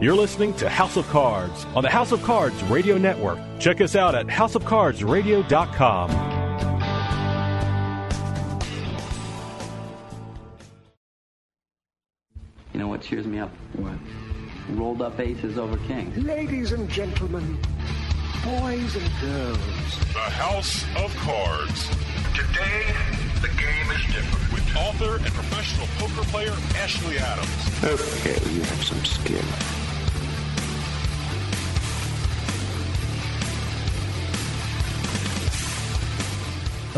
You're listening to House of Cards on the House of Cards Radio Network. Check us out at houseofcardsradio.com. You know what cheers me up? What? Rolled up aces over kings. Ladies and gentlemen, boys and girls. The House of Cards. Today, the game is different. With author and professional poker player Ashley Adams. Okay, you have some skill.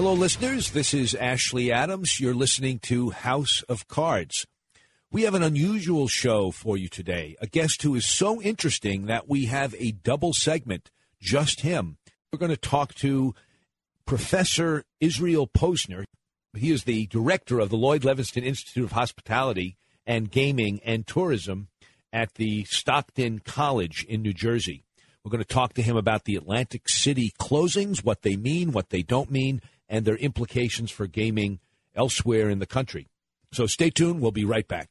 Hello, listeners. This is Ashley Adams. You're listening to House of Cards. We have an unusual show for you today. A guest who is so interesting that we have a double segment, just him. We're going to talk to Professor Israel Posner. He is the director of the Lloyd Levenson Institute of Hospitality and Gaming and Tourism at the Stockton College in New Jersey. We're going to talk to him about the Atlantic City closings, what they mean, what they don't mean, and their implications for gaming elsewhere in the country. So stay tuned. We'll be right back.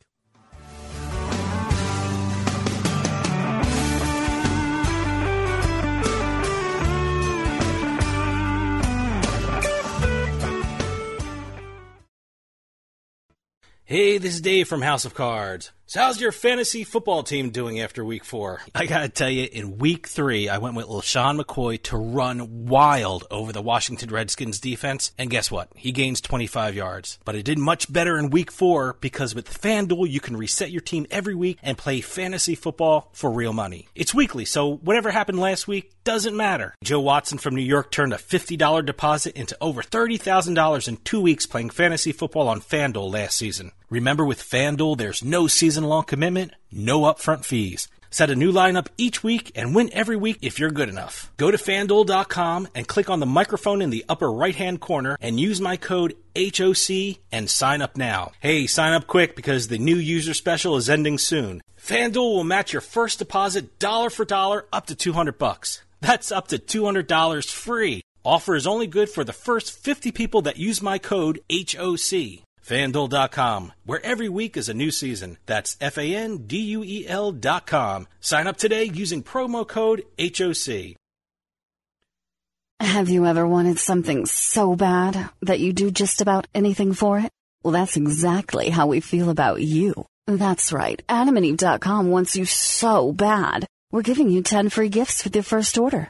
Hey, this is Dave from House of Cards. So, how's your fantasy football team doing after week four? I gotta tell you, in week three, I went with LeSean McCoy to run wild over the Washington Redskins defense, and guess what? He gains 25 yards. But I did much better in week four because with FanDuel, you can reset your team every week and play fantasy football for real money. It's weekly, so whatever happened last week doesn't matter. Joe Watson from New York turned a $50 deposit into over $30,000 in two weeks playing fantasy football on FanDuel last season. Remember, with FanDuel, there's no season long commitment, no upfront fees. Set a new lineup each week and win every week if you're good enough. Go to fanduel.com and click on the microphone in the upper right hand corner and use my code HOC and sign up now. Hey, sign up quick because the new user special is ending soon. FanDuel will match your first deposit dollar for dollar up to 200 bucks. That's up to $200 free. Offer is only good for the first 50 people that use my code HOC. FanDuel.com, where every week is a new season. That's F A N D U E L.com. Sign up today using promo code HOC. Have you ever wanted something so bad that you do just about anything for it? Well, that's exactly how we feel about you. That's right. AdamandEve.com wants you so bad. We're giving you 10 free gifts with your first order.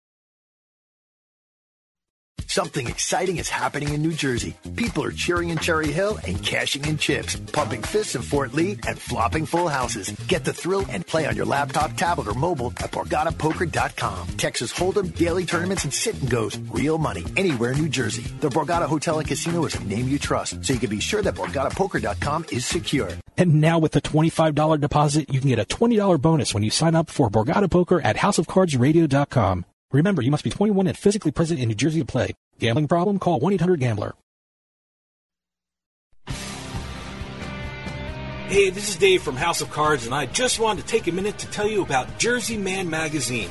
Something exciting is happening in New Jersey. People are cheering in Cherry Hill and cashing in chips, pumping fists in Fort Lee, and flopping full houses. Get the thrill and play on your laptop, tablet, or mobile at BorgataPoker.com. Texas Hold'em, daily tournaments, and sit and goes. Real money anywhere in New Jersey. The Borgata Hotel and Casino is a name you trust, so you can be sure that BorgataPoker.com is secure. And now with the $25 deposit, you can get a $20 bonus when you sign up for Borgata Poker at HouseOfCardsRadio.com. Remember, you must be 21 and physically present in New Jersey to play. Gambling problem? Call 1-800-GAMBLER. Hey, this is Dave from House of Cards, and I just wanted to take a minute to tell you about Jersey Man Magazine.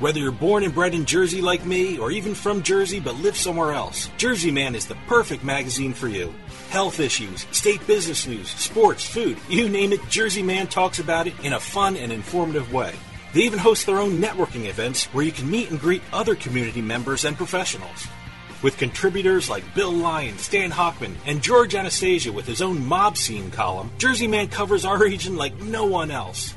Whether you're born and bred in Jersey like me, or even from Jersey but live somewhere else, Jersey Man is the perfect magazine for you. Health issues, state business news, sports, food, you name it, Jersey Man talks about it in a fun and informative way. They even host their own networking events where you can meet and greet other community members and professionals. With contributors like Bill Lyon, Stan Hochman, and George Anastasia with his own mob scene column, Jersey Man covers our region like no one else.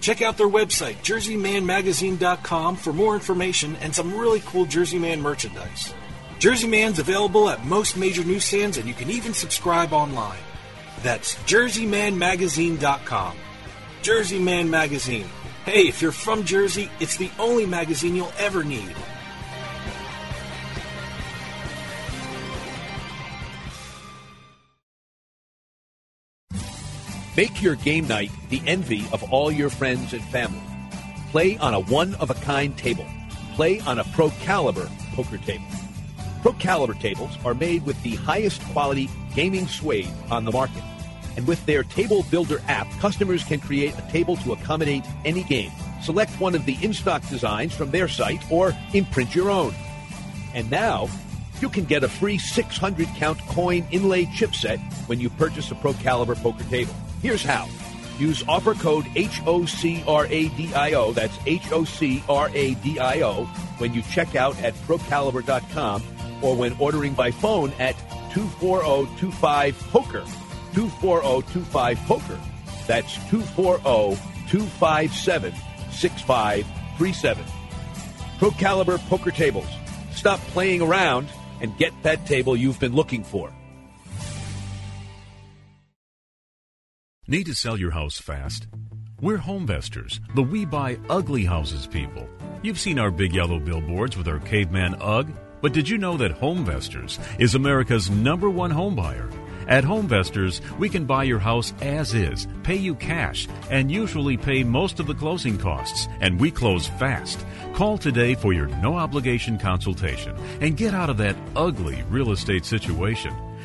Check out their website, jerseymanmagazine.com, for more information and some really cool Jersey Man merchandise. Jersey Man's available at most major newsstands, and you can even subscribe online. That's jerseymanmagazine.com. Jersey Man Magazine. Hey, if you're from Jersey, it's the only magazine you'll ever need. Make your game night the envy of all your friends and family. Play on a one of a kind table. Play on a Pro Caliber poker table. Pro Caliber tables are made with the highest quality gaming suede on the market. And with their Table Builder app, customers can create a table to accommodate any game. Select one of the in stock designs from their site or imprint your own. And now, you can get a free 600 count coin inlay chipset when you purchase a Pro Caliber poker table. Here's how. Use offer code HOCRADIO, that's H-O-C-R-A-D-I-O, when you check out at procaliber.com or when ordering by phone at 24025-POKER. 24025-POKER. That's 240-257-6537. Pro Caliber Poker Tables. Stop playing around and get that table you've been looking for. Need to sell your house fast? We're Homevestors, the we buy ugly houses people. You've seen our big yellow billboards with our caveman UGG, but did you know that Homevestors is America's number one home buyer? At Homevestors, we can buy your house as is, pay you cash, and usually pay most of the closing costs, and we close fast. Call today for your no obligation consultation and get out of that ugly real estate situation.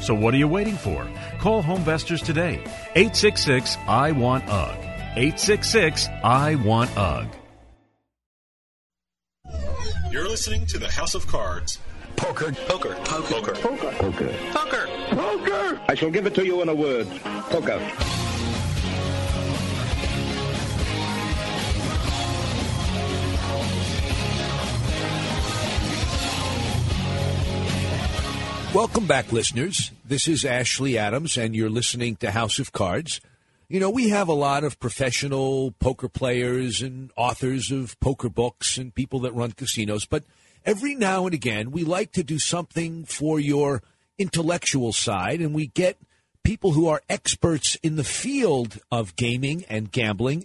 So what are you waiting for? Call Homevestors today. 866 I Want UGG. 866 I Want UGG. You're listening to the House of Cards. Poker. Poker. Poker. Poker. Poker. Poker. Poker! I shall give it to you in a word. Poker. Welcome back, listeners. This is Ashley Adams, and you're listening to House of Cards. You know, we have a lot of professional poker players and authors of poker books and people that run casinos, but every now and again, we like to do something for your intellectual side, and we get people who are experts in the field of gaming and gambling.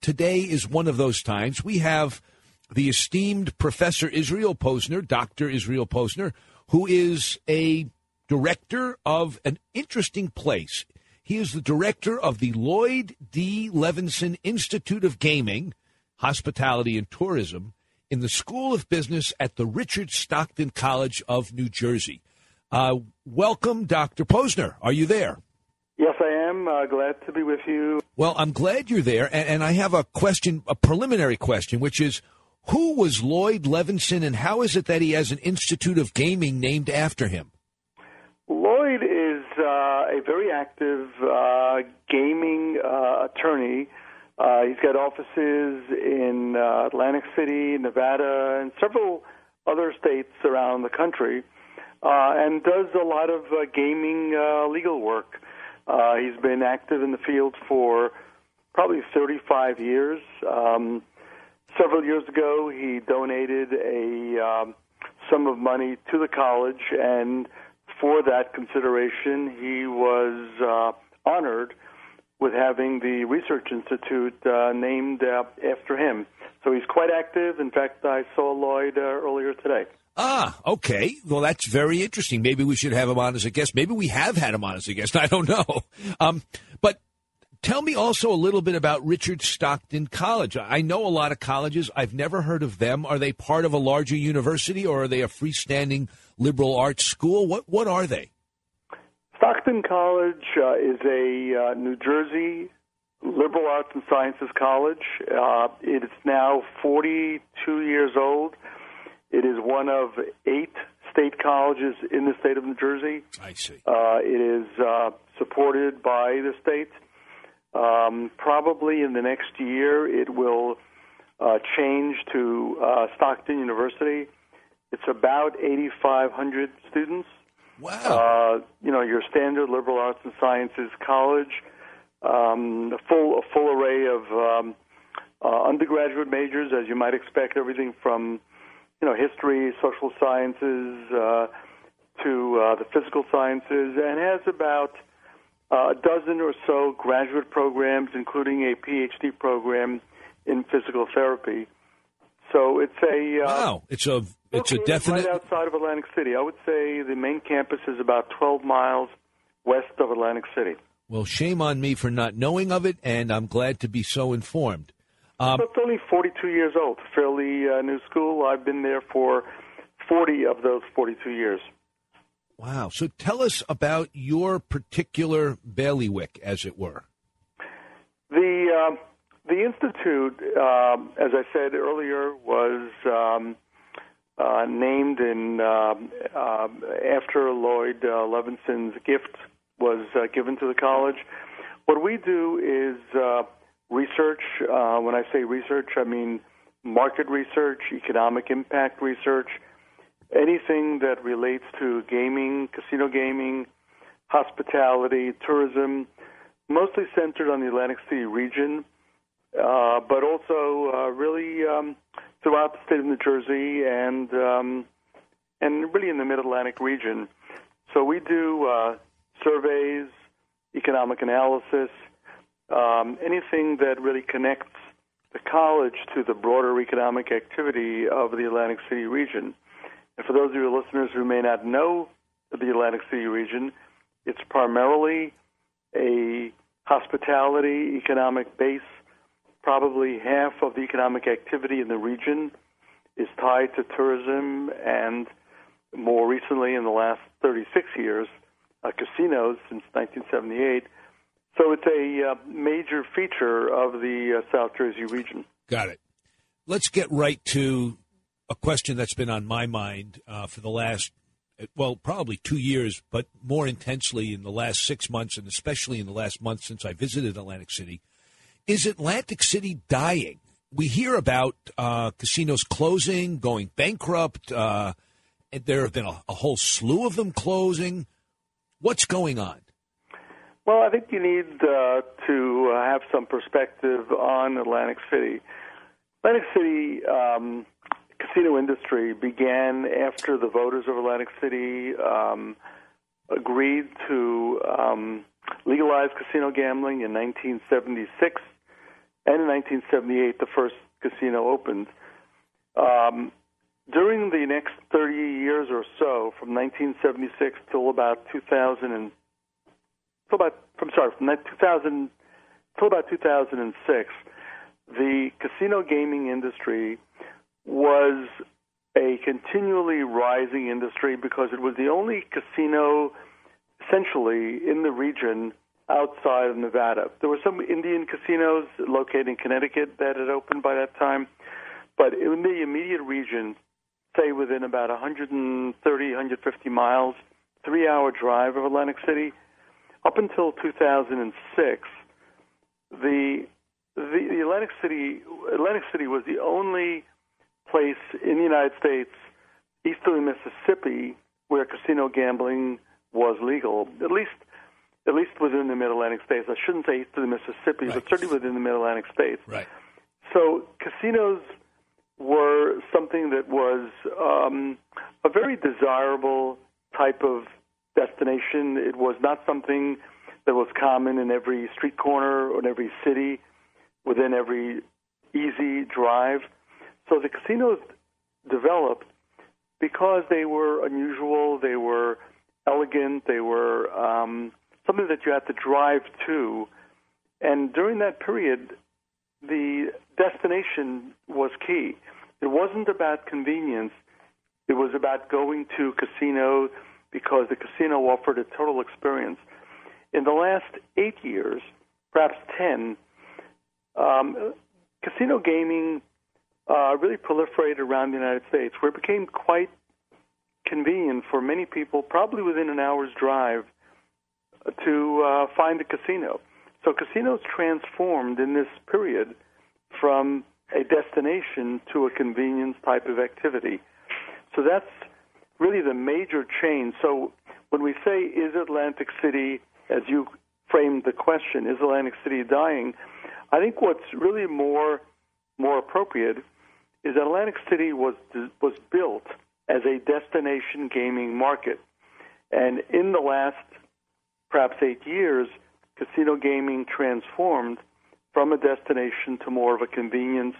Today is one of those times. We have the esteemed Professor Israel Posner, Dr. Israel Posner, who is a director of an interesting place. He is the director of the Lloyd D. Levenson Institute of Gaming, Hospitality and Tourism in the School of Business at the Richard Stockton College of New Jersey. Uh, welcome, Dr. Posner. Are you there? Yes, I am. Uh, glad to be with you. Well, I'm glad you're there, and, and I have a question, a preliminary question, which is who was Lloyd Levenson, and how is it that he has an Institute of Gaming named after him? Lloyd is uh, a very active uh, gaming uh, attorney. Uh, he's got offices in uh, Atlantic City, Nevada, and several other states around the country, uh, and does a lot of gaming legal work. He's been active in the field for probably 35 years. Um, several years ago, he donated a um, sum of money to the college, and for that consideration, he was uh, honored with having the Research Institute uh, named uh, after him. So he's quite active. In fact, I saw Lloyd uh, earlier today. Ah, okay. Well, that's very interesting. Maybe we should have him on as a guest. Maybe we have had him on as a guest. I don't know. Um, but tell me also a little bit about Richard Stockton College. I know a lot of colleges. I've never heard of them. Are they part of a larger university or are they a freestanding liberal arts school? What what are they? Stockton College uh, is a uh, New Jersey liberal arts and sciences college. Uh, it is now 42 years old. It is one of eight state colleges in the state of New Jersey. I see. Uh, it is uh, supported by the state. Um, probably in the next year, it will uh, change to uh, Stockton University. It's about 8,500 students. Wow. Uh, you know, your standard liberal arts and sciences college, um, a full a full array of um, uh, undergraduate majors, as you might expect, everything from you know history, social sciences, uh, to uh, the physical sciences, and has about a dozen or so graduate programs, including a PhD program in physical therapy. So it's a uh, wow. It's a it's a definite. right outside of Atlantic City. I would say the main campus is about 12 miles west of Atlantic City. Well, shame on me for not knowing of it, and I'm glad to be so informed. Um, so it's only 42 years old, fairly uh, new school. I've been there for 40 of those 42 years. Wow. So tell us about your particular bailiwick, as it were. The um the institute, um, as I said earlier, was um, uh, named in um, uh, after Lloyd uh, Levenson's gift was uh, given to the college. What we do is uh, research. Uh, when I say research, I mean market research, economic impact research, anything that relates to gaming, casino gaming, hospitality, tourism, mostly centered on the Atlantic City region, uh, but also uh, really um, throughout the state of New Jersey and um, and really in the Mid Atlantic region. So we do uh, surveys, economic analysis, um, anything that really connects the college to the broader economic activity of the Atlantic City region. And for those of your listeners who may not know the Atlantic City region, it's primarily a hospitality economic base. Probably half of the economic activity in the region is tied to tourism and more recently in the last 36 years, uh, casinos since 1978. So it's a uh, major feature of the uh, South Jersey region. Got it. Let's get right to a question that's been on my mind uh, for the last, well, probably two years, but more intensely in the last six months, and especially in the last month since I visited Atlantic City. Is Atlantic City dying? We hear about uh, casinos closing, going bankrupt. Uh, there have been a, a whole slew of them closing. What's going on? Well, I think you need uh, to have some perspective on Atlantic City. Atlantic City um, casino industry began after the voters of Atlantic City um, agreed to um, legalize casino gambling in 1976, and in 1978 the first casino opened. Um, during the next 30 years or so, from 1976 till about 2000 and till about I'm sorry, from 2000 till about 2006, the casino gaming industry was a continually rising industry because it was the only casino essentially in the region outside of Nevada. There were some Indian casinos located in Connecticut that had opened by that time, but in the immediate region, say within about 130, 150 miles, three-hour drive of Atlantic City, up until 2006, the, the the Atlantic City Atlantic City was the only place in the United States east of the Mississippi where casino gambling was legal. At least at least within the Mid Atlantic states. I shouldn't say east of the Mississippi, Right. but certainly within the Mid Atlantic states. Right. So casinos were something that was um, a very desirable type of destination. It was not something that was common in every street corner or in every city, within every easy drive. So the casinos developed because they were unusual, they were elegant, they were um, something that you had to drive to. And during that period, the destination was key. It wasn't about convenience. It was about going to casino because the casino offered a total experience. In the last eight years, perhaps ten, um, casino gaming uh, really proliferated around the United States, where it became quite convenient for many people, probably within an hour's drive, to uh, find a casino. So casinos transformed in this period from a destination to a convenience type of activity. So that's really the major change. So when we say, is Atlantic City, as you framed the question, is Atlantic City dying? I think what's really more more appropriate is Atlantic City was was built as a destination gaming market, and in the last perhaps eight years, casino gaming transformed from a destination to more of a convenience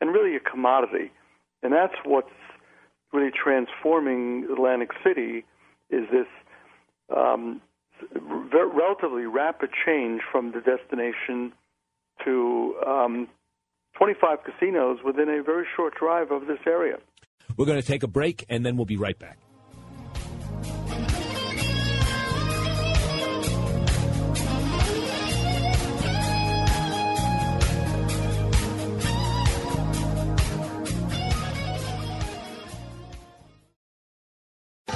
and really a commodity, and that's what's really transforming Atlantic City is this um, relatively rapid change from the destination to um, 25 casinos within a very short drive of this area. We're going to take a break and then we'll be right back.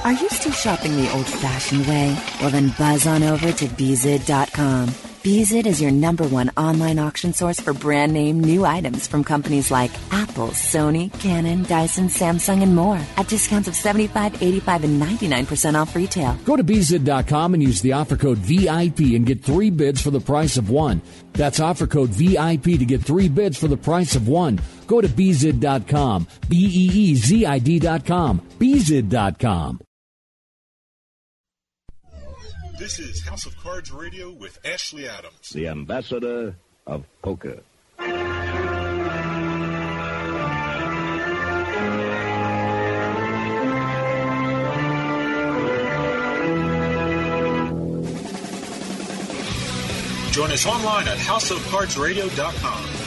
Are you still shopping the old fashioned way? Well, then buzz on over to Beezid.com. Beezid is your number one online auction source for brand name new items from companies like Apple, Sony, Canon, Dyson, Samsung, and more at discounts of 75, 85, and 99% off retail. Go to Beezid.com and use the offer code VIP and get three bids for the price of one. That's offer code VIP to get three bids for the price of one. Go to Beezid.com, B E E Z I D.com, Beezid.com. This is House of Cards Radio with Ashley Adams. The ambassador of poker. Join us online at houseofcardsradio.com.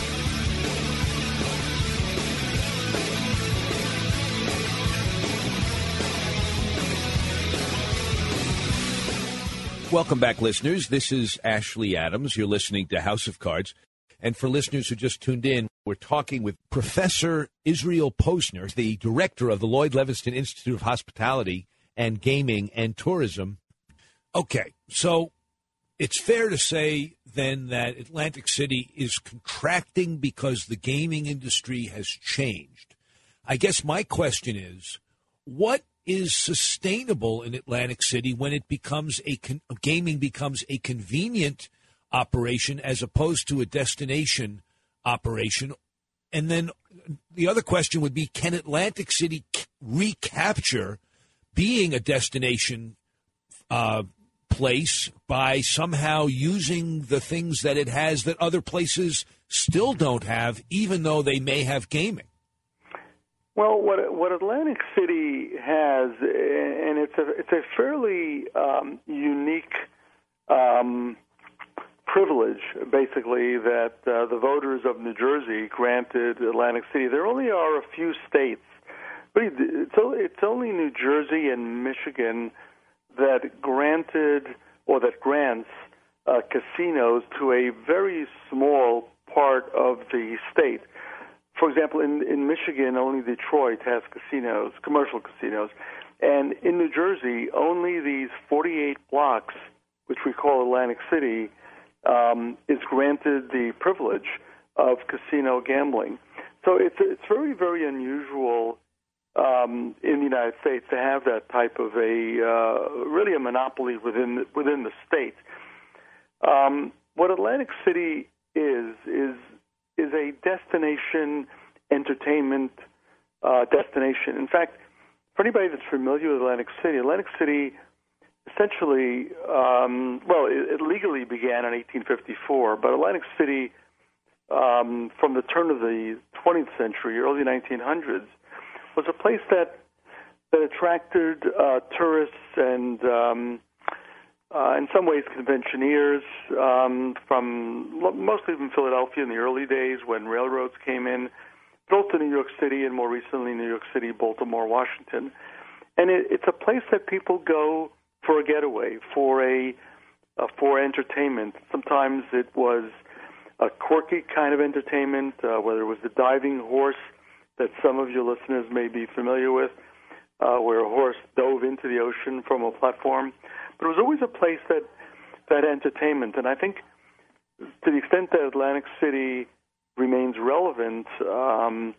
Welcome back, listeners. This is Ashley Adams. You're listening to House of Cards. And for listeners who just tuned in, we're talking with Professor Israel Posner, the director of the Lloyd Levenson Institute of Hospitality and Gaming and Tourism. Okay, so it's fair to say then that Atlantic City is contracting because the gaming industry has changed. I guess my question is what is sustainable in Atlantic City when it becomes a con- gaming becomes a convenient operation as opposed to a destination operation. And then the other question would be can Atlantic City recapture being a destination uh, place by somehow using the things that it has that other places still don't have, even though they may have gaming? Well, what what Atlantic City has, and it's a it's a fairly um, unique um, privilege, basically, that uh, the voters of New Jersey granted Atlantic City. There only are a few states, but it's only New Jersey and Michigan that granted or that grants uh, casinos to a very small part of the state for example, in in Michigan, only Detroit has casinos, commercial casinos, and in New Jersey, only these 48 blocks, which we call Atlantic City, um, is granted the privilege of casino gambling. So it's it's very very unusual um, in the United States to have that type of a uh, really a monopoly within the, within the state. Um, what Atlantic City is is is a destination entertainment uh, destination. In fact, for anybody that's familiar with Atlantic City, Atlantic City essentially, um, well, it, it legally began in 1854, but Atlantic City, um, from the turn of the 20th century, early 1900s, was a place that that attracted uh, tourists and um, uh, in some ways conventioneers um, from mostly from Philadelphia in the early days when railroads came in, built to New York City and more recently New York City, Baltimore, Washington, and it, it's a place that people go for a getaway, for a uh, for entertainment. Sometimes it was a quirky kind of entertainment, uh, whether it was the diving horse that some of your listeners may be familiar with, uh, where a horse dove into the ocean from a platform it was always a place that that entertainment. And I think to the extent that Atlantic City remains relevant um,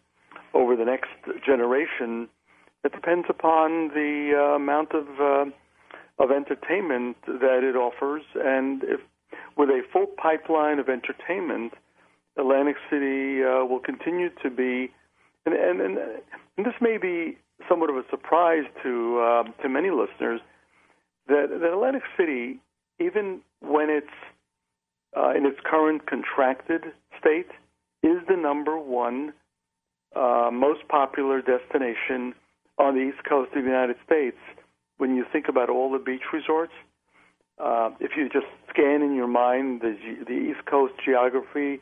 over the next generation, it depends upon the uh, amount of uh, of entertainment that it offers, and if with a full pipeline of entertainment, Atlantic City uh, will continue to be, and, and, and, this may be somewhat of a surprise to uh, to many listeners, that, that Atlantic City, even when it's uh, in its current contracted state, is the number one uh, most popular destination on the east coast of the United States. When you think about all the beach resorts, uh, if you just scan in your mind the, the East Coast geography,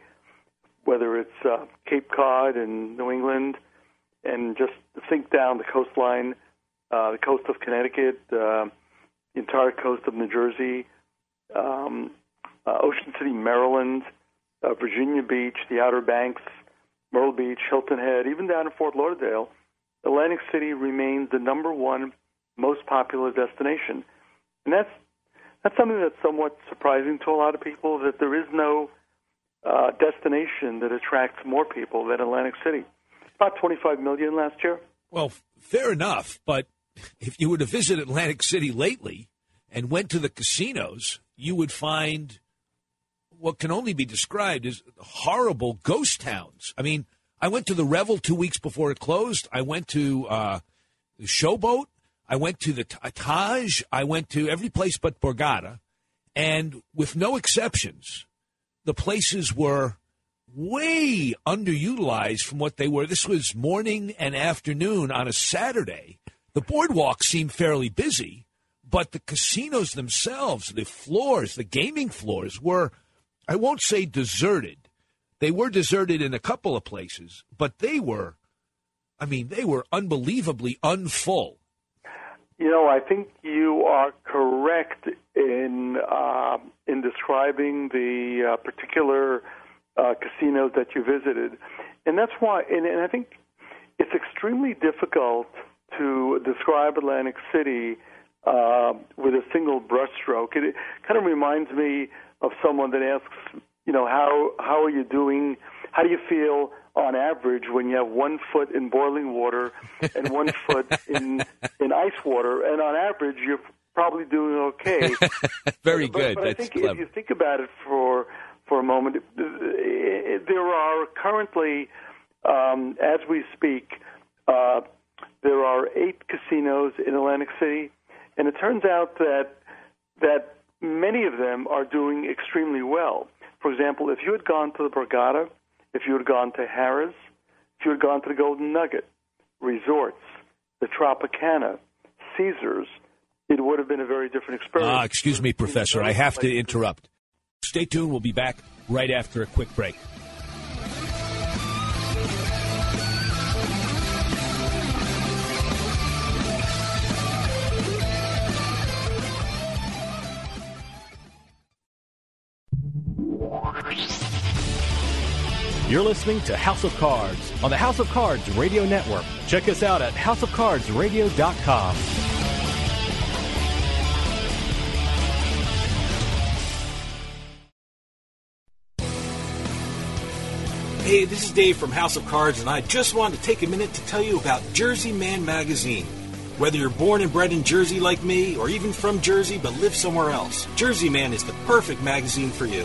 whether it's uh, Cape Cod and New England, and just think down the coastline, uh, the coast of Connecticut, uh, the entire coast of New Jersey, um, uh, Ocean City, Maryland, uh, Virginia Beach, the Outer Banks, Myrtle Beach, Hilton Head, even down in Fort Lauderdale, Atlantic City remains the number one most popular destination. And that's that's something that's somewhat surprising to a lot of people that there is no uh, destination that attracts more people than Atlantic City. About 25 million last year. Well, fair enough, but if you were to visit Atlantic City lately and went to the casinos, you would find what can only be described as horrible ghost towns. I mean, I went to the Revel two weeks before it closed. I went to uh, the Showboat. I went to the Taj. I went to every place but Borgata. And with no exceptions, the places were way underutilized from what they were. This was morning and afternoon on a Saturday. The boardwalk seemed fairly busy, but the casinos themselves, the floors, the gaming floors were, I won't say deserted. They were deserted in a couple of places, but they were, I mean, they were unbelievably unfull. You know, I think you are correct in uh, in describing the uh, particular uh, casinos that you visited, and that's why. And, and I think it's extremely difficult to describe Atlantic City uh, with a single brushstroke. It, it kind of reminds me of someone that asks, you know, how how are you doing? How do you feel on average when you have one foot in boiling water and one foot in in ice water, and on average you're probably doing okay. Very but, good. But That's I think clever. if you think about it for for a moment, there are currently, um, as we speak, uh, there are eight casinos in Atlantic City, and it turns out that that many of them are doing extremely well. For example, if you had gone to the Borgata if you had gone to Harrah's, if you had gone to the Golden Nugget, Resorts, the Tropicana, Caesars, it would have been a very different experience. Ah, excuse me, Professor. I have to interrupt. Stay tuned. We'll be back right after a quick break. You're listening to House of Cards on the House of Cards Radio Network. Check us out at houseofcardsradio.com. Hey, this is Dave from House of Cards, and I just wanted to take a minute to tell you about Jersey Man Magazine. Whether you're born and bred in Jersey like me, or even from Jersey but live somewhere else, Jersey Man is the perfect magazine for you.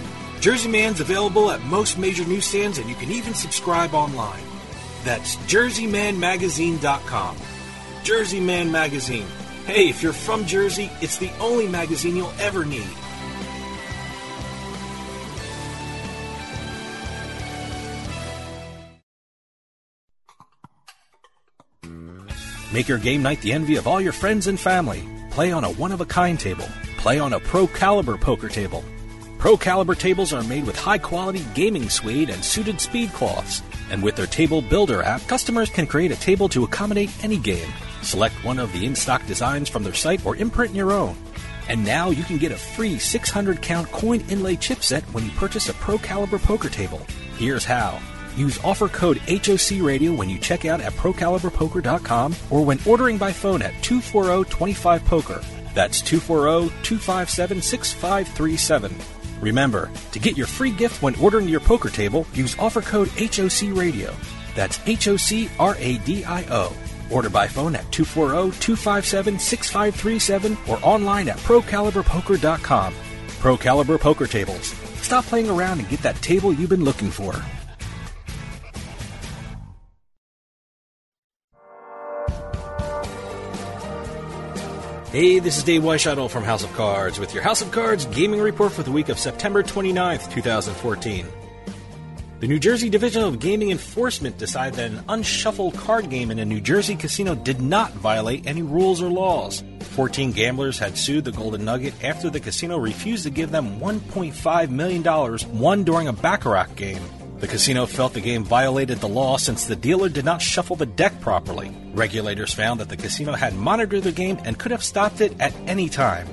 Jersey Man's available at most major newsstands, and you can even subscribe online. That's jerseymanmagazine.com. Jersey Man Magazine. Hey, if you're from Jersey, it's the only magazine you'll ever need. Make your game night the envy of all your friends and family. Play on a one of a kind table. Play on a pro caliber poker table. Pro Caliber tables are made with high quality gaming suede and suited speed cloths. And with their Table Builder app, customers can create a table to accommodate any game. Select one of the in stock designs from their site or imprint your own. And now you can get a free 600 count coin inlay chipset when you purchase a Pro Caliber poker table. Here's how. Use offer code HOC Radio when you check out at ProCaliberPoker.com or when ordering by phone at 240-25-POKER. That's 240-257-6537. Remember, to get your free gift when ordering your poker table, use offer code HOC Radio. That's H O C R A D I O. Order by phone at 240-257-6537 or online at ProCaliberPoker.com. Pro Caliber Poker Tables. Stop playing around and get that table you've been looking for. Hey, this is Dave Weishuttle from House of Cards with your House of Cards gaming report for the week of September 29th, 2014. The New Jersey Division of Gaming Enforcement decided that an unshuffled card game in a New Jersey casino did not violate any rules or laws. 14 gamblers had sued the Golden Nugget after the casino refused to give them $1.5 million won during a Baccarat game. The casino felt the game violated the law since the dealer did not shuffle the deck properly. Regulators found that the casino had monitored the game and could have stopped it at any time.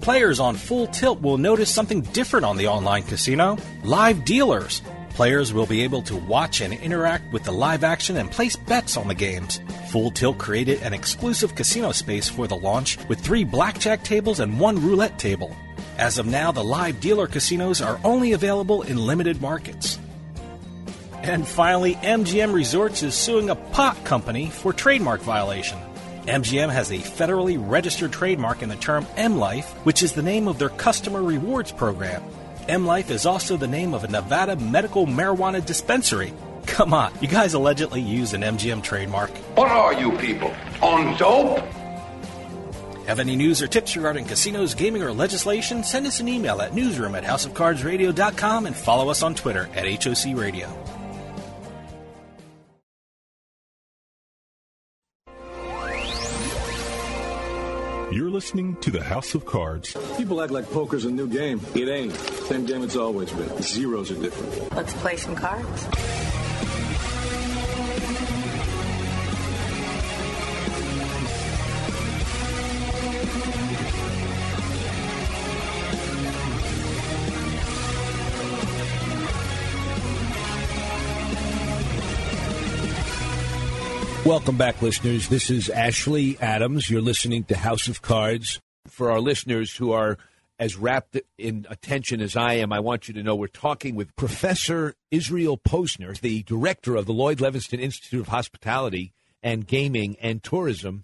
Players on Full Tilt will notice something different on the online casino live dealers. Players will be able to watch and interact with the live action and place bets on the games. Full Tilt created an exclusive casino space for the launch with three blackjack tables and one roulette table. As of now, the live dealer casinos are only available in limited markets. And finally, MGM Resorts is suing a pot company for trademark violation. MGM has a federally registered trademark in the term M Life, which is the name of their customer rewards program. M Life is also the name of a Nevada medical marijuana dispensary. Come on, you guys allegedly use an MGM trademark. What are you people? On dope? Have any news or tips regarding casinos, gaming, or legislation? Send us an email at newsroom at houseofcardsradio.com and follow us on Twitter at HOC Radio. You're listening to the House of Cards. People act like poker's a new game. It ain't. Same game it's always been. Zeros are different. Let's play some cards. Welcome back, listeners. This is Ashley Adams. You're listening to House of Cards. For our listeners who are as wrapped in attention as I am, I want you to know we're talking with Professor Israel Posner, the director of the Lloyd Levenson Institute of Hospitality and Gaming and Tourism.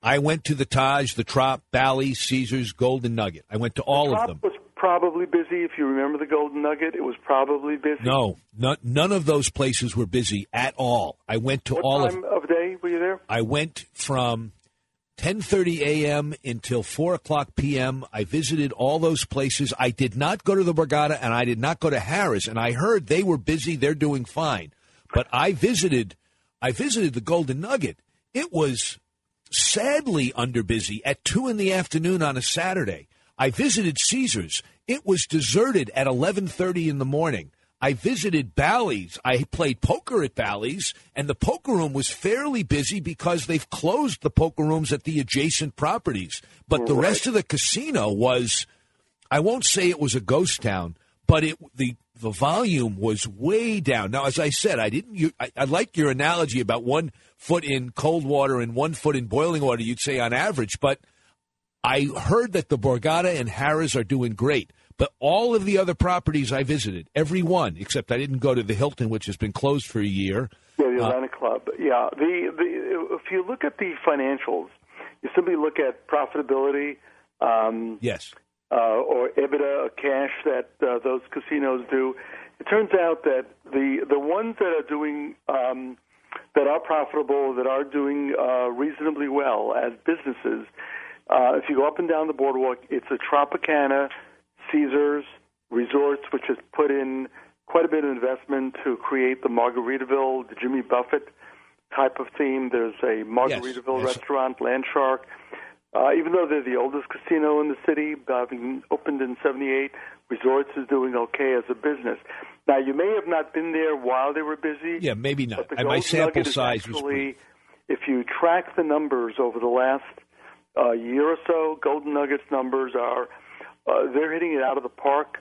I went to the Taj, the Trop, Bally's, Caesars, Golden Nugget. I went to all of them. Probably busy. If you remember the Golden Nugget, it was probably busy. No, no none of those places were busy at all. I went to what all time of of day were you there? I went from 10:30 a.m. until 4 o'clock p.m. I visited all those places. I did not go to the Borgata and I did not go to Harrah's. And I heard they were busy. They're doing fine. But I visited, I visited the Golden Nugget. It was sadly under busy at two in the afternoon on a Saturday. I visited Caesars. It was deserted at 11:30 in the morning. I visited Bally's. I played poker at Bally's, and the poker room was fairly busy because they've closed the poker rooms at the adjacent properties. But the rest of the casino was, I won't say it was a ghost town, but it the the volume was way down. Now, as I said, I didn't. You, I, I like your analogy about one foot in cold water and one foot in boiling water. You'd say on average, but I heard that the Borgata and Harrah's are doing great. But all of the other properties I visited, every one, except I didn't go to the Hilton, which has been closed for a year. Yeah, the Uh, Atlantic Club. Yeah, the the if you look at the financials, you simply look at profitability. Um, yes. Uh, or EBITDA, or cash that uh, those casinos do. It turns out that the the ones that are doing um, that are profitable, that are doing uh, reasonably well as businesses. Uh, if you go up and down the boardwalk, it's a Tropicana, Caesars, Resorts, which has put in quite a bit of investment to create the Margaritaville, the Jimmy Buffett type of theme. There's a Margaritaville yes. restaurant, Landshark. Uh, even though they're the oldest casino in the city, having opened in '78, Resorts is doing okay as a business. Now, you may have not been there while they were busy. Yeah, maybe not. But the And my sample size was actually, if you track the numbers over the last uh, year or so, Golden Nuggets numbers are uh, they're hitting it out of the park.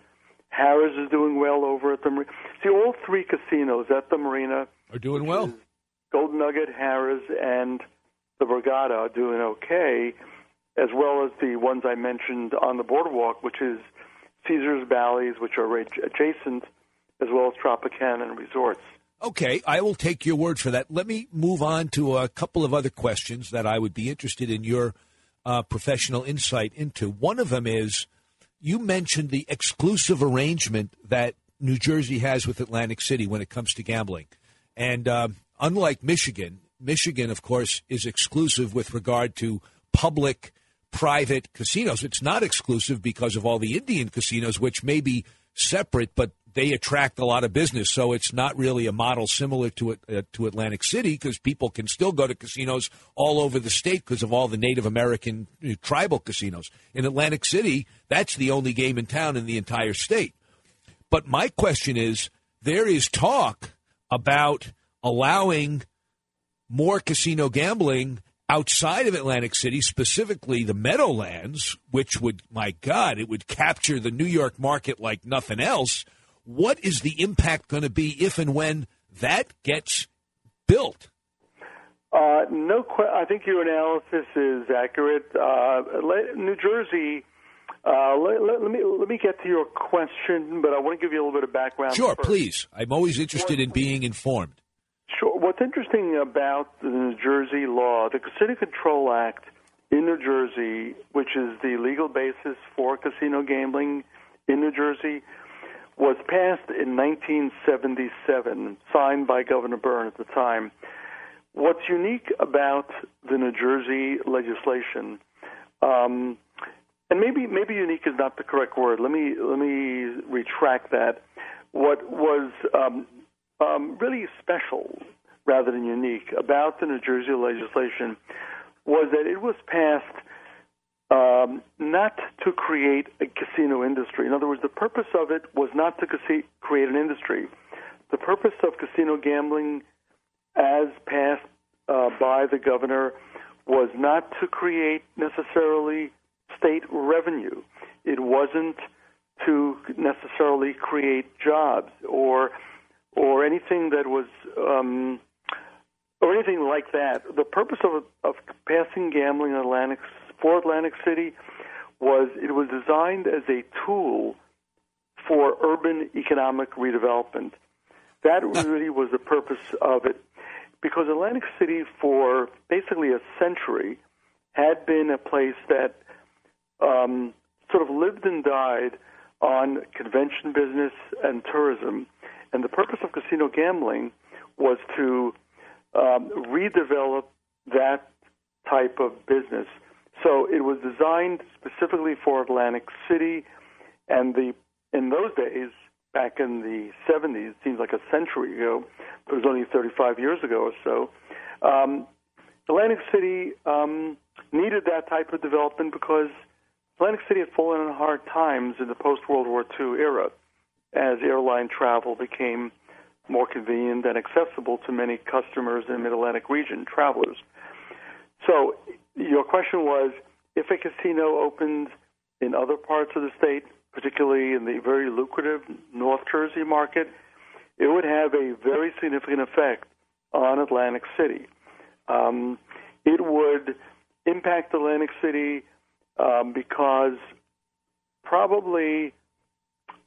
Harrah's is doing well over at the marina. See, all three casinos at the marina are doing well. Golden Nugget, Harrah's, and the Borgata are doing okay, as well as the ones I mentioned on the boardwalk, which is Caesar's Bally's, which are adjacent, as well as Tropicana and Resorts. Okay, I will take your word for that. Let me move on to a couple of other questions that I would be interested in your uh, professional insight into. One of them is you mentioned the exclusive arrangement that New Jersey has with Atlantic City when it comes to gambling. And um, unlike Michigan, Michigan, of course, is exclusive with regard to public private casinos. It's not exclusive because of all the Indian casinos, which may be separate, but they attract a lot of business. So it's not really a model similar to uh, to Atlantic City because people can still go to casinos all over the state because of all the Native American uh, tribal casinos. In Atlantic City, that's the only game in town in the entire state. But my question is, there is talk about allowing more casino gambling outside of Atlantic City, specifically the Meadowlands, which would, my God, it would capture the New York market like nothing else. What is the impact going to be if and when that gets built? Uh, no, que- I think your analysis is accurate. Uh, let, New Jersey. Uh, let, let, let me let me get to your question, but I want to give you a little bit of background. Sure, first. please. I'm always interested in being informed. Sure. What's interesting about the New Jersey law, the Casino Control Act in New Jersey, which is the legal basis for casino gambling in New Jersey, was passed in 1977, signed by Governor Byrne at the time. What's unique about the New Jersey legislation, um, and maybe maybe unique is not the correct word. Let me let me retract that. What was um, um, really special rather than unique about the New Jersey legislation was that it was passed um, not to create a casino industry. In other words, the purpose of it was not to create an industry. The purpose of casino gambling, as passed uh, by the governor, was not to create necessarily state revenue. It wasn't to necessarily create jobs or or anything that was um, or anything like that. The purpose of of passing gambling in Atlantic for Atlantic City was it was designed as a tool for urban economic redevelopment. That really was the purpose of it, because Atlantic City for basically a century had been a place that um, sort of lived and died on convention business and tourism. And the purpose of casino gambling was to um, redevelop that type of business. So it was designed specifically for Atlantic City, and the in those days, back in the 70s, it seems like a century ago, it was only 35 years ago or so. Um, Atlantic City um, needed that type of development because Atlantic City had fallen on hard times in the post World War II era as airline travel became more convenient and accessible to many customers in the Mid Atlantic region, travelers. So, your question was if a casino opens in other parts of the state, particularly in the very lucrative North Jersey market, it would have a very significant effect on Atlantic City. Um, it would impact Atlantic City um, because probably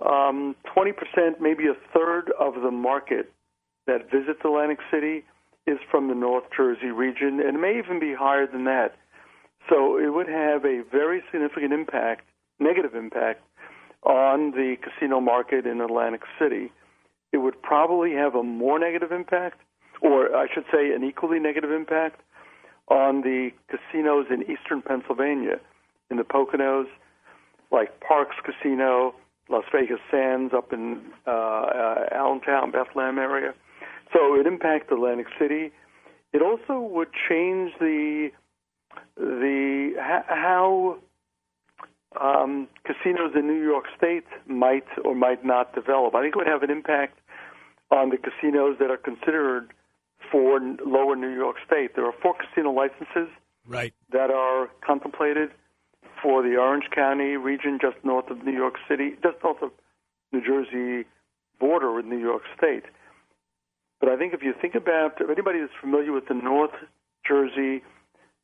um, 20%, maybe a third of the market that visits Atlantic City is from the North Jersey region, and may even be higher than that. So it would have a very significant impact, negative impact, on the casino market in Atlantic City. It would probably have a more negative impact, or I should say, an equally negative impact on the casinos in eastern Pennsylvania, in the Poconos, like Parx Casino, Las Vegas Sands up in uh, uh, Allentown, Bethlehem area. So it impacts Atlantic City. It also would change the the how um, casinos in New York State might or might not develop. I think it would have an impact on the casinos that are considered for n- lower New York State. There are four casino licenses Right. that are contemplated for the Orange County region just north of New York City, just north of New Jersey border with New York State. But I think if you think about, if anybody is familiar with the North Jersey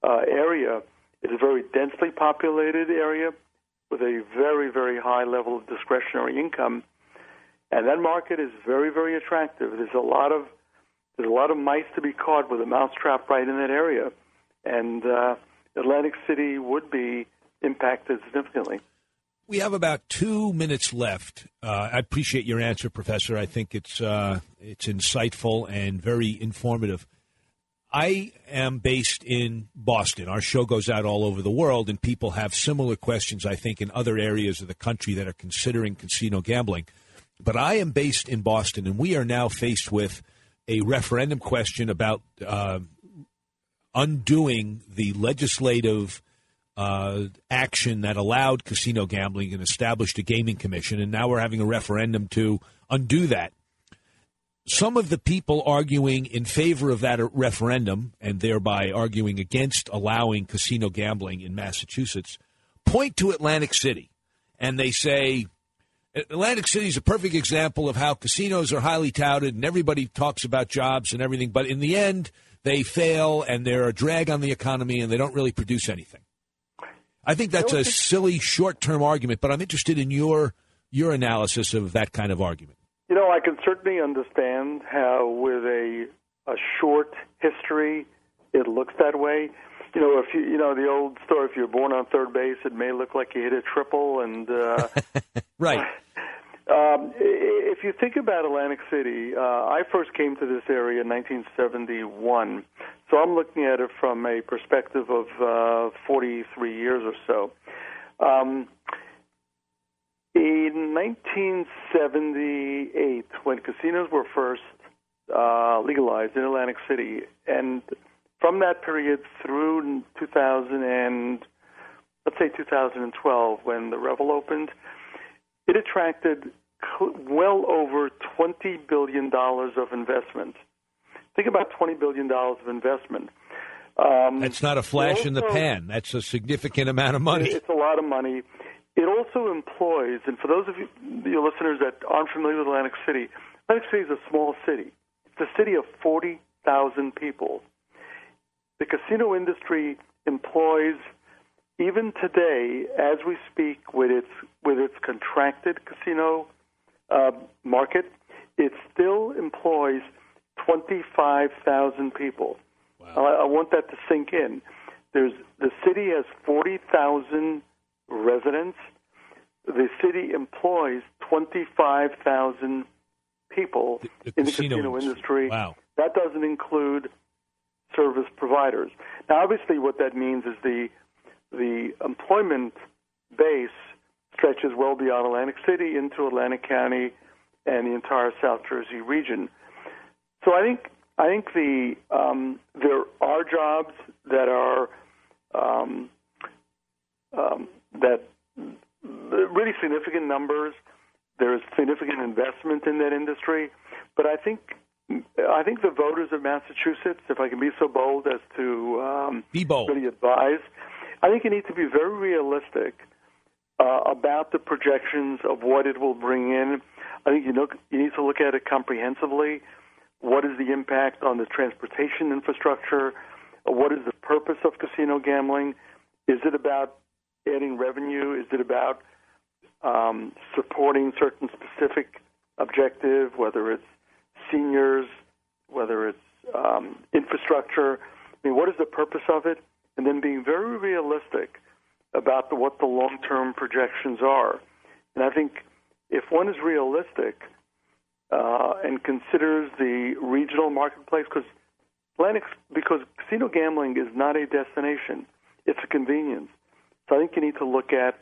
uh, area, it's a very densely populated area with a very, very high level of discretionary income, and that market is very, very attractive. There's a lot of there's a lot of mice to be caught with a mousetrap right in that area, and uh, Atlantic City would be impacted significantly. We have about two minutes left. Uh, I appreciate your answer, Professor. I think it's uh, it's insightful and very informative. I am based in Boston. Our show goes out all over the world, and people have similar questions, I think, in other areas of the country that are considering casino gambling. But I am based in Boston, and we are now faced with a referendum question about uh, undoing the legislative uh, action that allowed casino gambling and established a gaming commission, and now we're having a referendum to undo that. Some of the people arguing in favor of that referendum and thereby arguing against allowing casino gambling in Massachusetts point to Atlantic City, and they say Atlantic City is a perfect example of how casinos are highly touted and everybody talks about jobs and everything, but in the end, they fail and they're a drag on the economy and they don't really produce anything. I think that's a silly short-term argument, but I'm interested in your your analysis of that kind of argument. You know, I can certainly understand how, with a a short history, it looks that way. You know, if you you know the old story, if you're born on third base, it may look like you hit a triple, and uh, right. Um, if you think about Atlantic City, uh, I first came to this area in 1971, so I'm looking at it from a perspective of uh, 43 years or so. Um, in 1978, when casinos were first uh, legalized in Atlantic City, and from that period through 2000 and let's say 2012, when the Revel opened, it attracted well over $20 billion of investment. Think about $20 billion of investment. Um, That's not a flash also, in the pan. That's a significant amount of money. It's a lot of money. It also employs, and for those of you, your listeners that aren't familiar with Atlantic City, Atlantic City is a small city. It's a city of 40,000 people. The casino industry employs, even today, as we speak, with its with its contracted casino uh, market, it still employs 25,000 people. Wow. I, I want that to sink in. There's the city has 40,000 residents. The city employs 25,000 people the in the casino casino industry. industry. Wow. That doesn't include service providers. Now, obviously, what that means is the the employment base stretches well beyond Atlantic City into Atlantic County and the entire South Jersey region. So I think I think the um, there are jobs that are um, um, that really significant numbers. There's significant investment in that industry, but I think I think the voters of Massachusetts, if I can be so bold as to um, be bold. really advise, I think you need to be very realistic uh, about the projections of what it will bring in. I think you know you need to look at it comprehensively. What is the impact on the transportation infrastructure? What is the purpose of casino gambling? Is it about adding revenue? Is it about um, supporting certain specific objective, whether it's seniors, whether it's um, infrastructure? I mean, what is the purpose of it? And then being very realistic about the, what the long-term projections are. And I think if one is realistic uh, and considers the regional marketplace, because Atlantic, because casino gambling is not a destination, it's a convenience. So I think you need to look at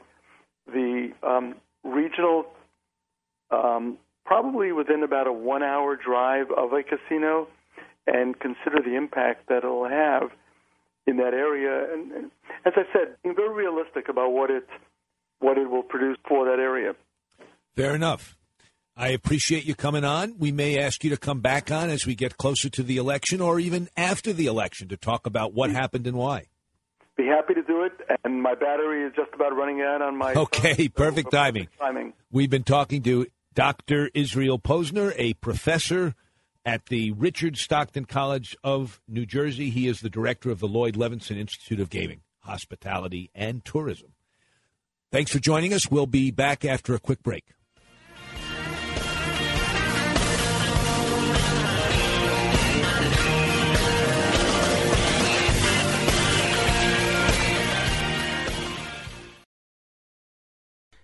the um, regional, um, probably within about a one-hour drive of a casino, and consider the impact that it'll have in that area. And, and as I said, being very realistic about what it what it will produce for that area. Fair enough. I appreciate you coming on. We may ask you to come back on as we get closer to the election or even after the election to talk about what happened and why. Be happy to do it, and my battery is just about running out on my. Okay, perfect timing. Timing. We've been talking to Dr. Israel Posner, a professor at the Richard Stockton College of New Jersey. He is the director of the Lloyd Levenson Institute of Gaming, Hospitality, and Tourism. Thanks for joining us. We'll be back after a quick break.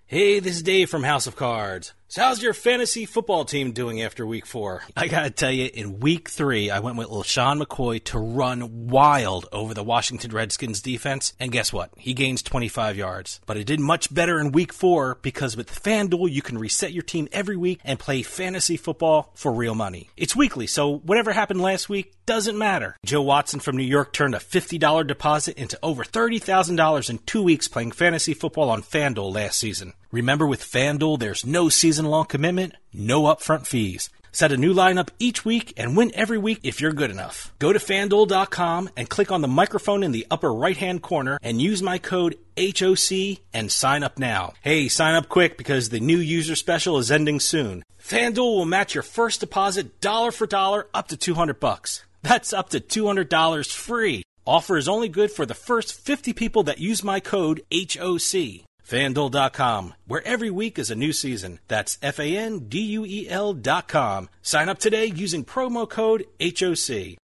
Hey, this is Dave from House of Cards. So, how's your fantasy football team doing after week four? I gotta tell you, in week three, I went with LeSean McCoy to run wild over the Washington Redskins defense, and guess what? He gains 25 yards. But it did much better in week four because with FanDuel, you can reset your team every week and play fantasy football for real money. It's weekly, so whatever happened last week doesn't matter. Joe Watson from New York turned a $50 deposit into over $30,000 in two weeks playing fantasy football on FanDuel last season. Remember, with FanDuel, there's no season long commitment, no upfront fees. Set a new lineup each week and win every week if you're good enough. Go to fanduel.com and click on the microphone in the upper right hand corner and use my code HOC and sign up now. Hey, sign up quick because the new user special is ending soon. FanDuel will match your first deposit dollar for dollar up to 200 bucks. That's up to $200 free. Offer is only good for the first 50 people that use my code HOC. FanDuel.com, where every week is a new season. That's F A N D U E L.com. Sign up today using promo code HOC.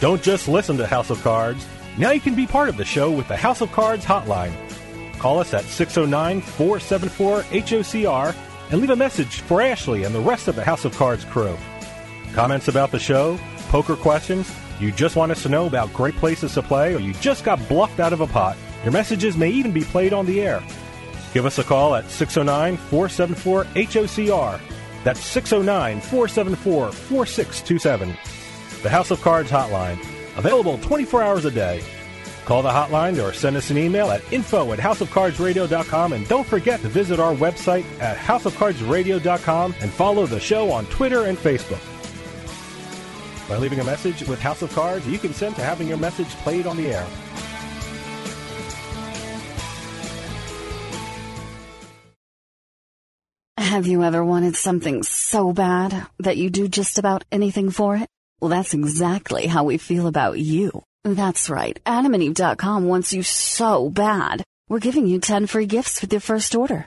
Don't just listen to House of Cards. Now you can be part of the show with the House of Cards hotline. Call us at 609 474 HOCR and leave a message for Ashley and the rest of the House of Cards crew. Comments about the show, poker questions, you just want us to know about great places to play, or you just got bluffed out of a pot, your messages may even be played on the air. Give us a call at 609 474 HOCR. That's 609 474 4627. The House of Cards Hotline, available 24 hours a day. Call the hotline or send us an email at info at houseofcardsradio.com and don't forget to visit our website at houseofcardsradio.com and follow the show on Twitter and Facebook. By leaving a message with House of Cards, you consent to having your message played on the air. Have you ever wanted something so bad that you do just about anything for it? Well, that's exactly how we feel about you. That's right. AdamandEve.com wants you so bad. We're giving you 10 free gifts with your first order.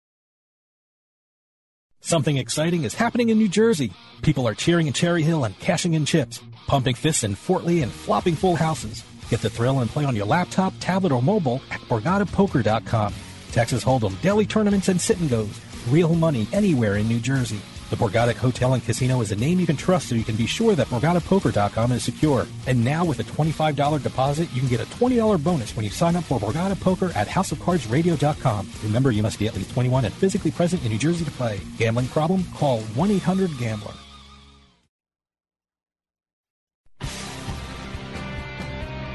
Something exciting is happening in New Jersey. People are cheering in Cherry Hill and cashing in chips, pumping fists in Fort Lee and flopping full houses. Get the thrill and play on your laptop, tablet, or mobile at BorgataPoker.com. Texas Hold'em, daily tournaments, and sit and goes. Real money anywhere in New Jersey. The Borgata Hotel and Casino is a name you can trust so you can be sure that BorgataPoker.com is secure. And now with a $25 deposit, you can get a $20 bonus when you sign up for Borgata Poker at HouseOfCardsRadio.com. Remember, you must be at least 21 and physically present in New Jersey to play. Gambling problem? Call 1-800-GAMBLER.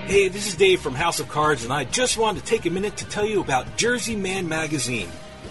Hey, this is Dave from House of Cards, and I just wanted to take a minute to tell you about Jersey Man Magazine.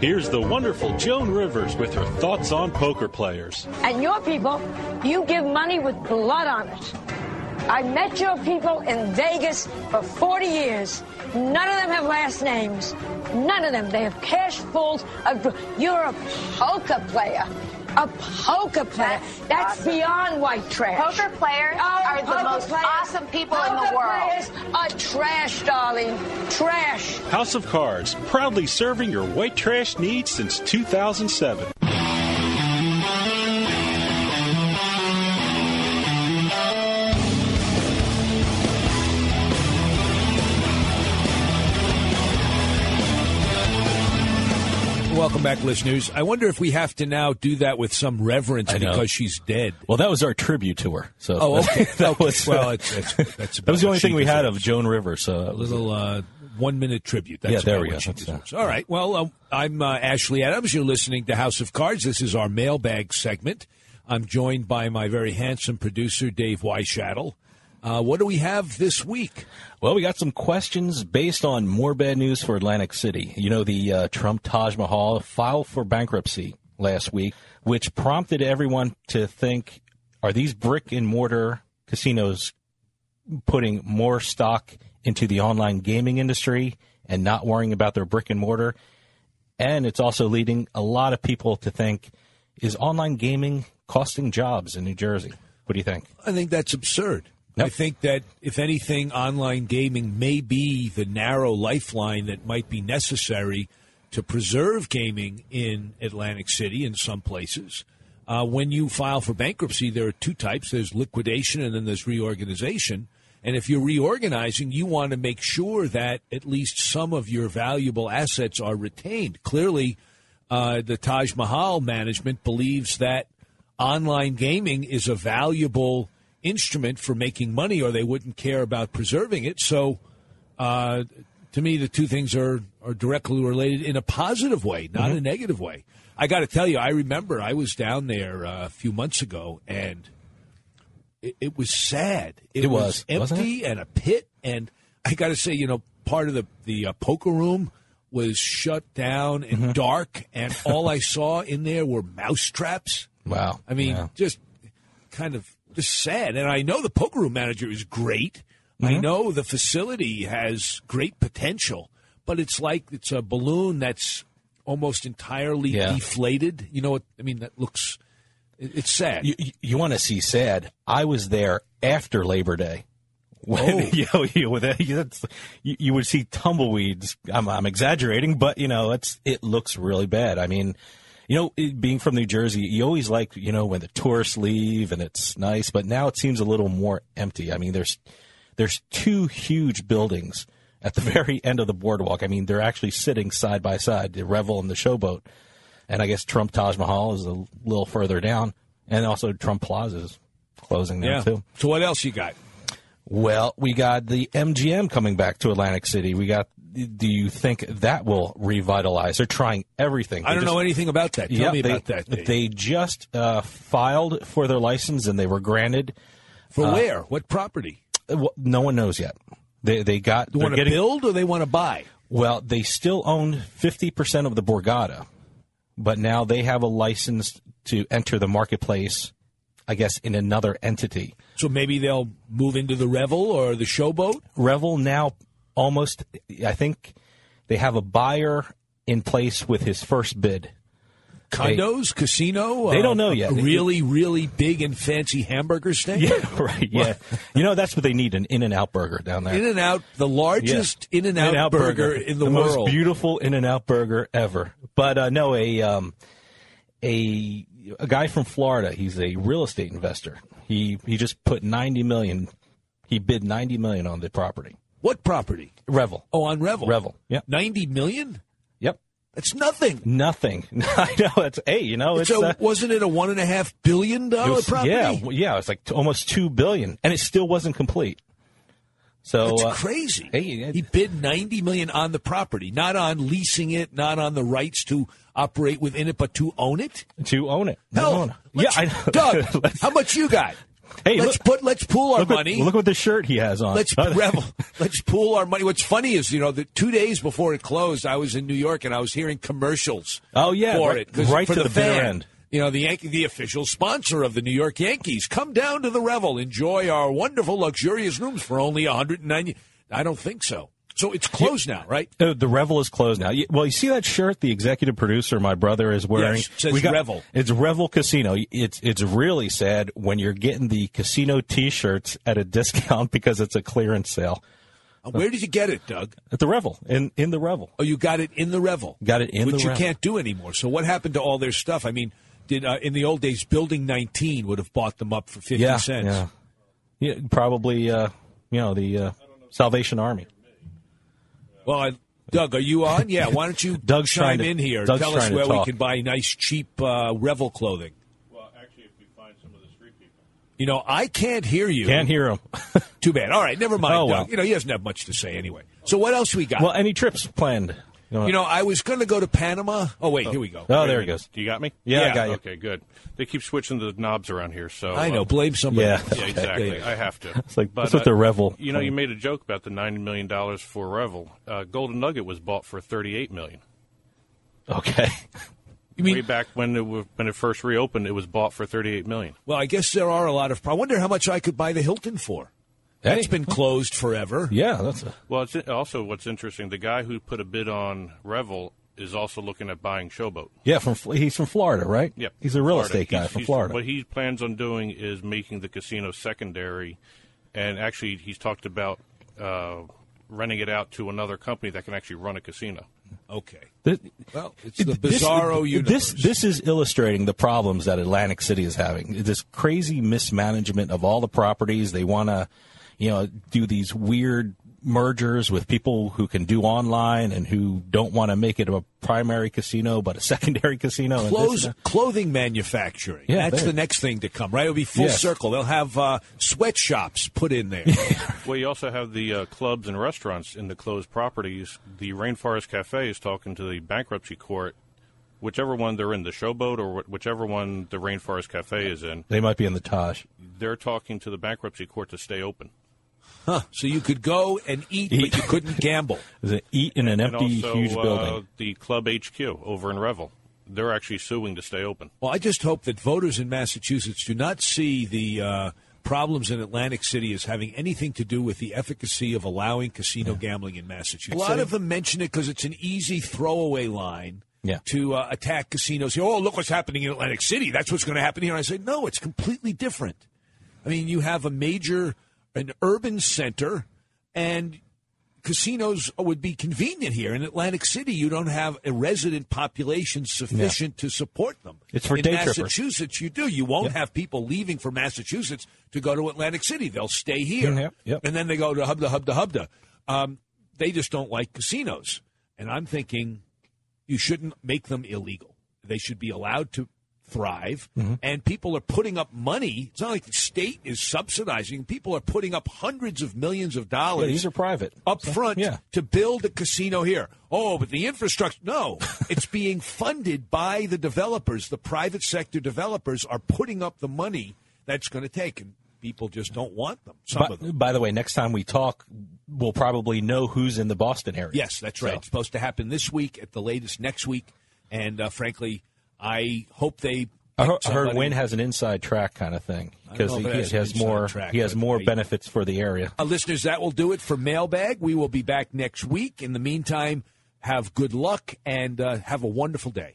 Here's the wonderful Joan Rivers with her thoughts on poker players. And your people, you give money with blood on it. I met your people in Vegas for 40 years. None of them have last names. None of them. They have cash pools. Of, you're a poker player. A poker player. That's, beyond white trash. Poker players oh, are the most players- awesome people in the poker world. Players are trash, darling. Trash. House of Cards, proudly serving your white trash needs since 2007. Welcome back, listeners. I wonder if we have to now do that with some reverence because she's dead. Well, that was our tribute to her. So Oh, okay. that Okay. was well, it's, it's, that's that was the only thing we had of Joan Rivers. So a little uh, one minute tribute. That's Yeah, there we go. All right. Well, um, I'm uh, Ashley Adams. You're listening to House of Cards. This is our mailbag segment. I'm joined by my very handsome producer, Dave Weishattle. Uh, what do we have this week? Well, we got some questions based on more bad news for Atlantic City. You know, the uh, Trump Taj Mahal filed for bankruptcy last week, which prompted everyone to think are these brick and mortar casinos putting more stock into the online gaming industry and not worrying about their brick and mortar? And it's also leading a lot of people to think is online gaming costing jobs in New Jersey? What do you think? I think that's absurd. I think that, if anything, online gaming may be the narrow lifeline that might be necessary to preserve gaming in Atlantic City in some places. Uh, when you file for bankruptcy, there are two types there's liquidation and then there's reorganization. And if you're reorganizing, you want to make sure that at least some of your valuable assets are retained. Clearly, uh, the Taj Mahal management believes that online gaming is a valuable instrument for making money, or they wouldn't care about preserving it. So, uh, to me, the two things are are directly related in a positive way, not a negative way. I got to tell you, I remember I was down there uh, a few months ago, and it, it was sad. It was, wasn't empty and a pit, and I got to say, you know, part of the the uh, poker room was shut down and dark, and all I saw in there were mouse traps. Wow. I mean, Yeah. just kind of sad. And I know the poker room manager is great. I Mhm. know the facility has great potential, but it's like it's a balloon that's almost entirely Yeah. deflated. You know what I mean? That looks it's sad. You, you want to see sad? I was there after Labor Day. When, Oh. you, know, you, you, you would see tumbleweeds. I'm, I'm exaggerating, but you know, it's it looks really bad. I mean, you know, it- being from New Jersey, you always like you know when the tourists leave and it's nice, but now it seems a little more empty. I mean, there's there's two huge buildings at the very end of the boardwalk. I mean, they're actually sitting side by side, the Revel and the Showboat. And I guess Trump Taj Mahal is a little further down, and also Trump Plaza is closing now yeah. too. So what else you got? Well, we got the MGM coming back to Atlantic City. We got. Do you think that will revitalize? They're trying everything. I don't just- know anything about that. Tell Yeah, me they, about that. Dave. They just uh, filed for their license and they were granted. For uh, where? What property? well, no one knows yet. They they got. They want to getting- build or they want to buy? Well, they still own 50% of the Borgata, but now they have a license to enter the marketplace, I guess, in another entity. So maybe they'll move into the Revel or the Showboat. Revel now almost, I think they have a buyer in place with his first bid. Condos, casino. They uh, don't know a yet. Really, really big and fancy hamburger stand. Yeah, right. Yeah, you know that's what they need an In and Out burger down there. In and Out, the largest In and Out In-N-Out burger in the, most world. beautiful In and Out burger ever. But uh, no, a um, a a guy from Florida. He's a real estate investor. He he just put ninety million. He bid ninety million on the property. What property? Revel. Oh, on Revel. Revel. Yeah. Ninety million. Yep. That's nothing. Nothing. I know. It's hey. You know. It's, It's a, uh, wasn't it a one and a half billion dollar was- property? Yeah, yeah. It's like t- almost two billion, and it still wasn't complete. So That's uh, crazy. Hey, he bid ninety million on the property, not on leasing it, not on the rights to operate within it, but to own it. to own it. Hell, To own it. let's- yeah, I. Doug, how much you got? Hey, let's look- put let's pool our look what- money. look what the shirt he has on. Let's revel. Let's pool our money. What's funny is, you know, the two days before it closed, I was in New York and I was hearing commercials. Oh, yeah, for right- it right for to the bitter fan. end. You know, the Yankee, the official sponsor of the New York Yankees. Come down to the Revel, enjoy our wonderful, luxurious rooms for only 190. I don't think so. So it's closed now, right? Uh, the Revel is closed now. Well, you see that shirt the executive producer, my brother, is wearing. Yes, says We got- Revel. It's Revel Casino. It's it's really sad when you're getting the casino T-shirts at a discount because it's a clearance sale. Uh, Where did you get it, Doug? At the Revel in in the Revel. Oh, you got it in the Revel. Got it in which you Revel. can't do anymore. So what happened to all their stuff? I mean, did uh, in the old days, Building 19 would have bought them up for 50 yeah, cents. yeah, yeah. Probably, uh, you know, the uh, Salvation Army. Well, I, Doug, are you on? Yeah. Why don't you Doug's chime to- in here? Doug's Tell us where we can buy nice, cheap uh, Revel clothing. Well, actually, if we find some of the street people. You know, I can't hear you. Can't hear him. Too bad. All right, never mind, Oh, Doug. well. You know, he doesn't have much to say anyway. So what else we got? Well, any trips planned? You know, I was going to go to Panama. Oh, wait, here we go. Oh, there he goes. Do you got me? Yeah, I got you. Okay, good. They keep switching the knobs around here, so I know. uh, Blame somebody. Yeah. Yeah, exactly. I have to. It's like, But, that's what the Revel You know, you made a joke about the ninety million dollars for Revel. Uh, Golden Nugget was bought for thirty-eight million. Okay. You mean- way back when it wa- when it first reopened, it was bought for thirty-eight million. Well, I guess there are a lot of. I wonder how much I could buy the Hilton for. That's Hey. been closed forever. Yeah, that's a, Well, it's also what's interesting. The guy who put a bid on Revel is also looking at buying Showboat. yeah. From he's from Florida, right? Yep, He's a real Florida. estate guy He's- from he's- Florida. What he plans on doing is making the casino secondary, and actually, he's talked about uh, renting it out to another company that can actually run a casino. Okay. Th- Well, it's the this- bizarro universe. This this is illustrating the problems that Atlantic City is having. This crazy mismanagement of all the properties. They want to, you know, do these weird mergers with people who can do online and who don't want to make it a primary casino but a secondary casino. and Clothes, and that. clothing manufacturing. Yeah, That's there. the next thing to come, right? It'll be full Yes. circle. They'll have uh, sweatshops put in there. Well, you also have the uh, clubs and restaurants in the closed properties. The Rainforest Cafe is talking to the bankruptcy court, whichever one they're in, the Showboat or whichever one the Rainforest Cafe is in. They might be in the Taj. They're talking to the bankruptcy court to stay open. Huh. So you could go and eat, but you couldn't gamble. Is it eat in an and empty, also, huge uh, building? the Club HQ over in Revel. They're actually suing to stay open. Well, I just hope that voters in Massachusetts do not see the uh, problems in Atlantic City as having anything to do with the efficacy of allowing casino gambling in Massachusetts. A lot of them mention it because it's an easy throwaway line. Yeah. To uh, attack casinos. Say, oh, look what's happening in Atlantic City. That's what's going to happen here. And I say, no, it's completely different. I mean, you have a major, an urban center, and casinos would be convenient here. In Atlantic City, you don't have a resident population sufficient to support them. It's for in day trippers. Massachusetts, you do. You won't Yep. have people leaving from Massachusetts to go to Atlantic City. They'll stay here, yep. and then they go to Hubda Hubda Hubda. Um, they just don't like casinos, and I'm thinking you shouldn't make them illegal. They should be allowed to thrive, Mm-hmm. and people are putting up money. It's not like the state is subsidizing. People are putting up hundreds of millions of dollars Yeah, these are private. up So, front yeah. to build a casino here. Oh, but the infrastructure no, it's being funded by the developers. The private sector developers are putting up the money that's going to take and people just don't want them. Some By, of them. by the way, next time we talk, we'll probably know who's in the Boston area. Yes, that's right. So- It's supposed to happen this week, at the latest next week, and uh, frankly, I hope they. I heard, heard Wynn has an inside track kind of thing because he, has has more track, he has more benefits for the area. Uh, listeners, that will do it for Mailbag. We will be back next week. In the meantime, have good luck and uh, have a wonderful day.